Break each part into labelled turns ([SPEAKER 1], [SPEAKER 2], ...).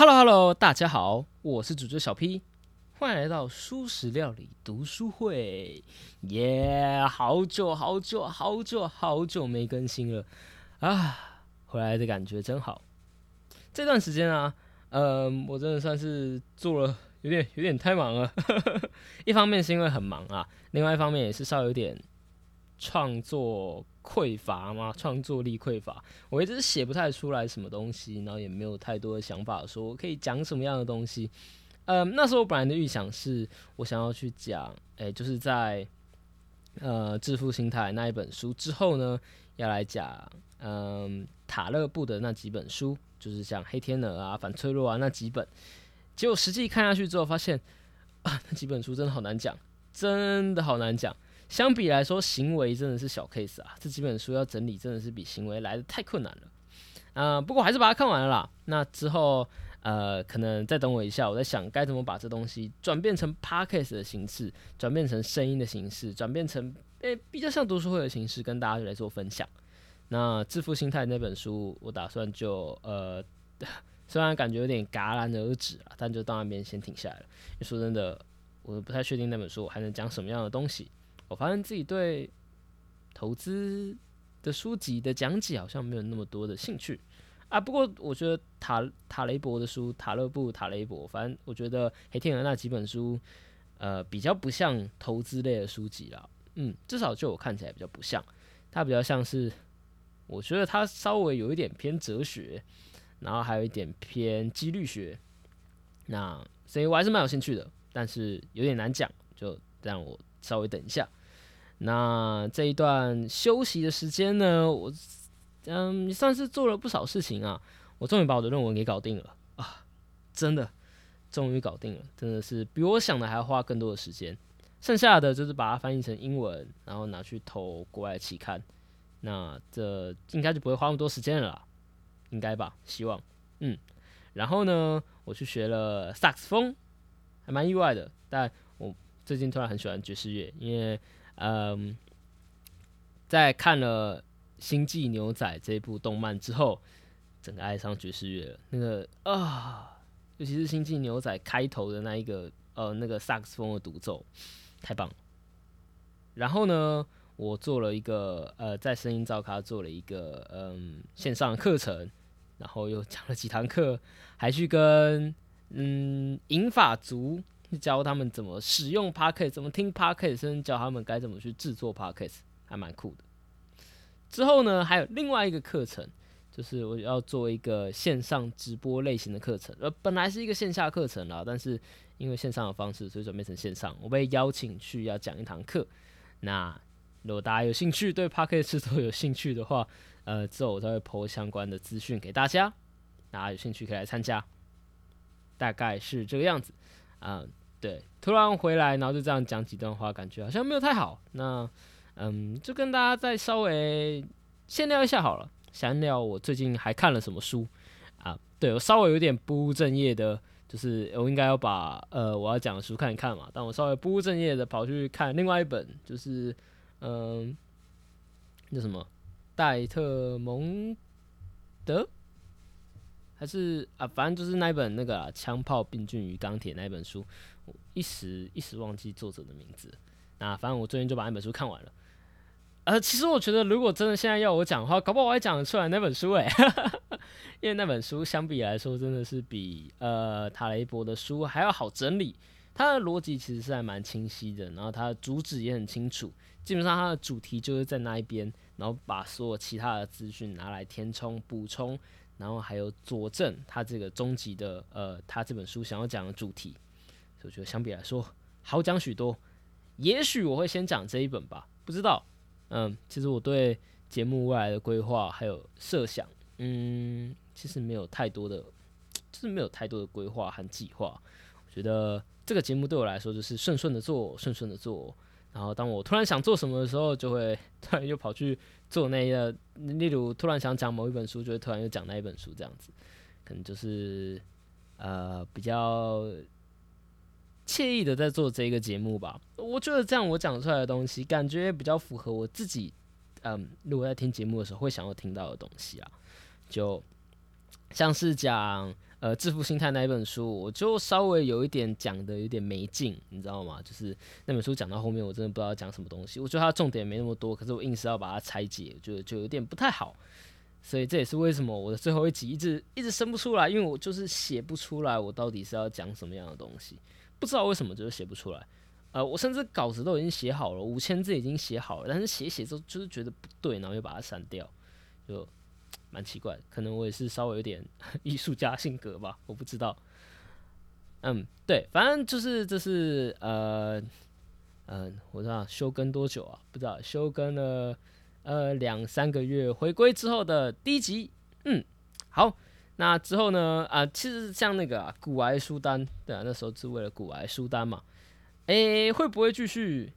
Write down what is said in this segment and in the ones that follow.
[SPEAKER 1] Hello Hello，大家好，我是主角小 P，欢迎来到舒食料理读书会。耶，好久好久好久好久没更新了啊，回来的感觉真好。这段时间啊，嗯，我真的算是做了有点有点太忙了。一方面是因为很忙啊，另外一方面也是稍微有点创作。匮乏吗？创作力匮乏，我一直写不太出来什么东西，然后也没有太多的想法，说我可以讲什么样的东西。嗯，那时候我本来的预想是我想要去讲，诶，就是在呃致富心态那一本书之后呢，要来讲嗯塔勒布的那几本书，就是像黑天鹅啊、反脆弱啊那几本。结果实际看下去之后，发现啊那几本书真的好难讲，真的好难讲。相比来说，行为真的是小 case 啊！这几本书要整理，真的是比行为来的太困难了。呃，不过还是把它看完了啦。那之后，呃，可能再等我一下，我在想该怎么把这东西转变成 podcast 的形式，转变成声音的形式，转变成诶比较像读书会的形式，跟大家来做分享。那致富心态那本书，我打算就呃，虽然感觉有点戛然而止啊，但就到那边先停下来了。说真的，我不太确定那本书我还能讲什么样的东西。我发现自己对投资的书籍的讲解好像没有那么多的兴趣啊。不过我觉得塔塔雷伯的书，塔勒布、塔雷伯，反正我觉得黑天鹅那几本书，呃，比较不像投资类的书籍啦。嗯，至少就我看起来比较不像，它比较像是，我觉得它稍微有一点偏哲学，然后还有一点偏几率学。那所以我还是蛮有兴趣的，但是有点难讲，就让我稍微等一下。那这一段休息的时间呢，我嗯算是做了不少事情啊。我终于把我的论文给搞定了啊，真的，终于搞定了，真的是比我想的还要花更多的时间。剩下的就是把它翻译成英文，然后拿去投国外期刊。那这应该就不会花那么多时间了，应该吧？希望，嗯。然后呢，我去学了萨克斯风，还蛮意外的。但我最近突然很喜欢爵士乐，因为。嗯，在看了《星际牛仔》这部动漫之后，整个爱上爵士乐了。那个啊，尤其是《星际牛仔》开头的那一个呃，那个萨克斯风的独奏，太棒了。然后呢，我做了一个呃，在声音照咖做了一个嗯线上课程，然后又讲了几堂课，还去跟嗯银发族。教他们怎么使用 Podcast，怎么听 Podcast，甚至教他们该怎么去制作 Podcast，还蛮酷的。之后呢，还有另外一个课程，就是我要做一个线上直播类型的课程。呃，本来是一个线下课程啦，但是因为线上的方式，所以转变成线上。我被邀请去要讲一堂课。那如果大家有兴趣，对 Podcast 制作有兴趣的话，呃，之后我再会抛相关的资讯给大家。大家有兴趣可以来参加。大概是这个样子，啊。对，突然回来，然后就这样讲几段话，感觉好像没有太好。那，嗯，就跟大家再稍微闲聊一下好了。闲聊我最近还看了什么书啊？对我稍微有点不务正业的，就是我应该要把呃我要讲的书看一看嘛。但我稍微不务正业的跑去看另外一本，就是嗯，那什么戴特蒙德。还是啊，反正就是那一本那个《枪炮、病菌与钢铁》那一本书，我一时一时忘记作者的名字。那反正我最近就把那本书看完了。呃，其实我觉得，如果真的现在要我讲的话，搞不好我还讲得出来那本书诶，因为那本书相比来说，真的是比呃塔雷伯的书还要好整理。它的逻辑其实是还蛮清晰的，然后它的主旨也很清楚。基本上它的主题就是在那一边，然后把所有其他的资讯拿来填充补充。然后还有佐证他这个终极的呃，他这本书想要讲的主题，所以我觉得相比来说好讲许多。也许我会先讲这一本吧，不知道。嗯，其实我对节目未来的规划还有设想，嗯，其实没有太多的，就是没有太多的规划和计划。我觉得这个节目对我来说就是顺顺的做，顺顺的做。然后当我突然想做什么的时候，就会 突然又跑去做那个，例如突然想讲某一本书，就会突然又讲那一本书这样子，可能就是呃比较惬意的在做这一个节目吧。我觉得这样我讲出来的东西，感觉比较符合我自己，嗯，如果在听节目的时候会想要听到的东西啊，就像是讲呃，致富心态那一本书，我就稍微有一点讲的有点没劲，你知道吗？就是那本书讲到后面，我真的不知道讲什么东西。我觉得它重点没那么多，可是我硬是要把它拆解，就就有点不太好。所以这也是为什么我的最后一集一直一直生不出来，因为我就是写不出来我到底是要讲什么样的东西，不知道为什么就是写不出来。呃，我甚至稿子都已经写好了，五千字已经写好了，但是写写之后就是觉得不对，然后又把它删掉，就。蛮奇怪，可能我也是稍微有点 艺术家性格吧，我不知道。嗯，对，反正就是这是呃嗯，我知道休更多久啊？不知道休更了呃两三个月，回归之后的第一集。嗯，好，那之后呢？啊，其实像那个骨癌书单，对啊，那时候是为了古癌书单嘛。诶，会不会继续？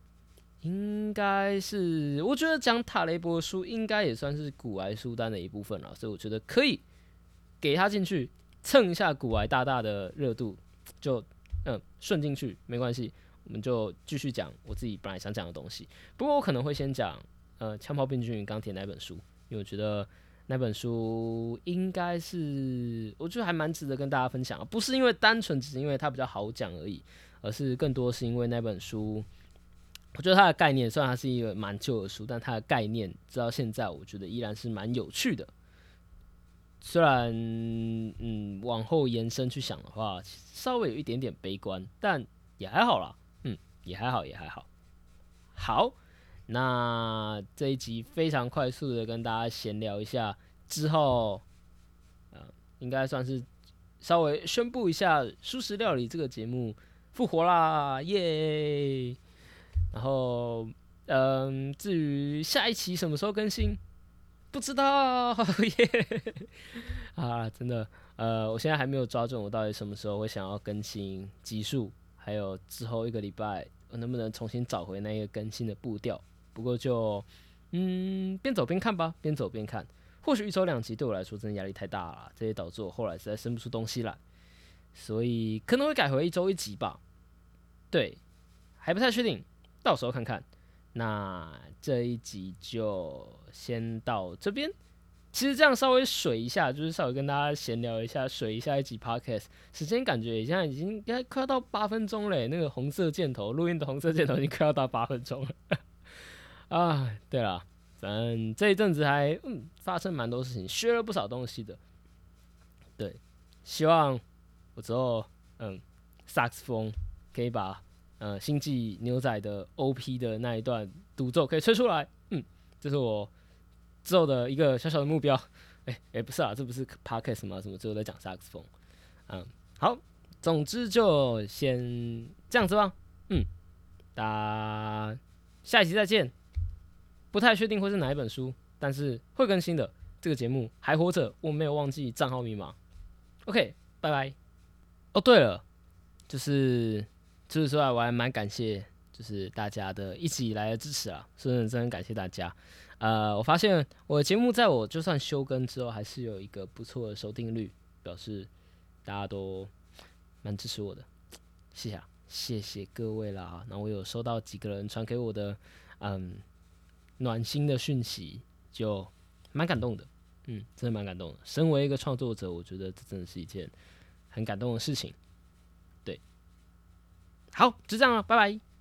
[SPEAKER 1] 应该是，我觉得讲塔雷博书应该也算是古癌书单的一部分了，所以我觉得可以给他进去蹭一下古癌大大的热度，就嗯顺进去没关系，我们就继续讲我自己本来想讲的东西。不过我可能会先讲呃枪炮、病菌与钢铁那本书，因为我觉得那本书应该是我觉得还蛮值得跟大家分享，不是因为单纯只是因为它比较好讲而已，而是更多是因为那本书。我觉得它的概念虽然它是一个蛮旧的书，但它的概念直到现在，我觉得依然是蛮有趣的。虽然嗯，往后延伸去想的话，稍微有一点点悲观，但也还好啦。嗯，也还好，也还好。好，那这一集非常快速的跟大家闲聊一下之后，呃，应该算是稍微宣布一下《素食料理》这个节目复活啦，耶！然后，嗯，至于下一期什么时候更新，不知道 耶。啊，真的，呃，我现在还没有抓准我到底什么时候会想要更新集数，还有之后一个礼拜我能不能重新找回那个更新的步调。不过就，嗯，边走边看吧，边走边看。或许一周两集对我来说真的压力太大了，这也导致我后来实在生不出东西来，所以可能会改回一周一集吧。对，还不太确定。到时候看看，那这一集就先到这边。其实这样稍微水一下，就是稍微跟大家闲聊一下，水一下一集 podcast。时间感觉现在已经应该快要到八分钟嘞，那个红色箭头录音的红色箭头已经快要到八分钟了。啊，对了，反正这一阵子还嗯发生蛮多事情，学了不少东西的。对，希望我之后嗯萨克斯风可以把。呃，星际牛仔的 OP 的那一段独奏可以吹出来，嗯，这是我之后的一个小小的目标。哎哎，不是啊，这不是 Podcast 吗？什么最后在讲萨克斯风？嗯，好，总之就先这样子吧。嗯，大家下一期再见。不太确定会是哪一本书，但是会更新的。这个节目还活着，我没有忘记账号密码。OK，拜拜。哦，对了，就是。除此之外，我还蛮感谢，就是大家的一直以来的支持啊，真的真的感谢大家。呃，我发现我的节目在我就算休更之后，还是有一个不错的收听率，表示大家都蛮支持我的，谢谢，啊谢谢各位啦。那我有收到几个人传给我的嗯暖心的讯息，就蛮感动的，嗯，真的蛮感动的。身为一个创作者，我觉得这真的是一件很感动的事情。好，就这样了，拜拜。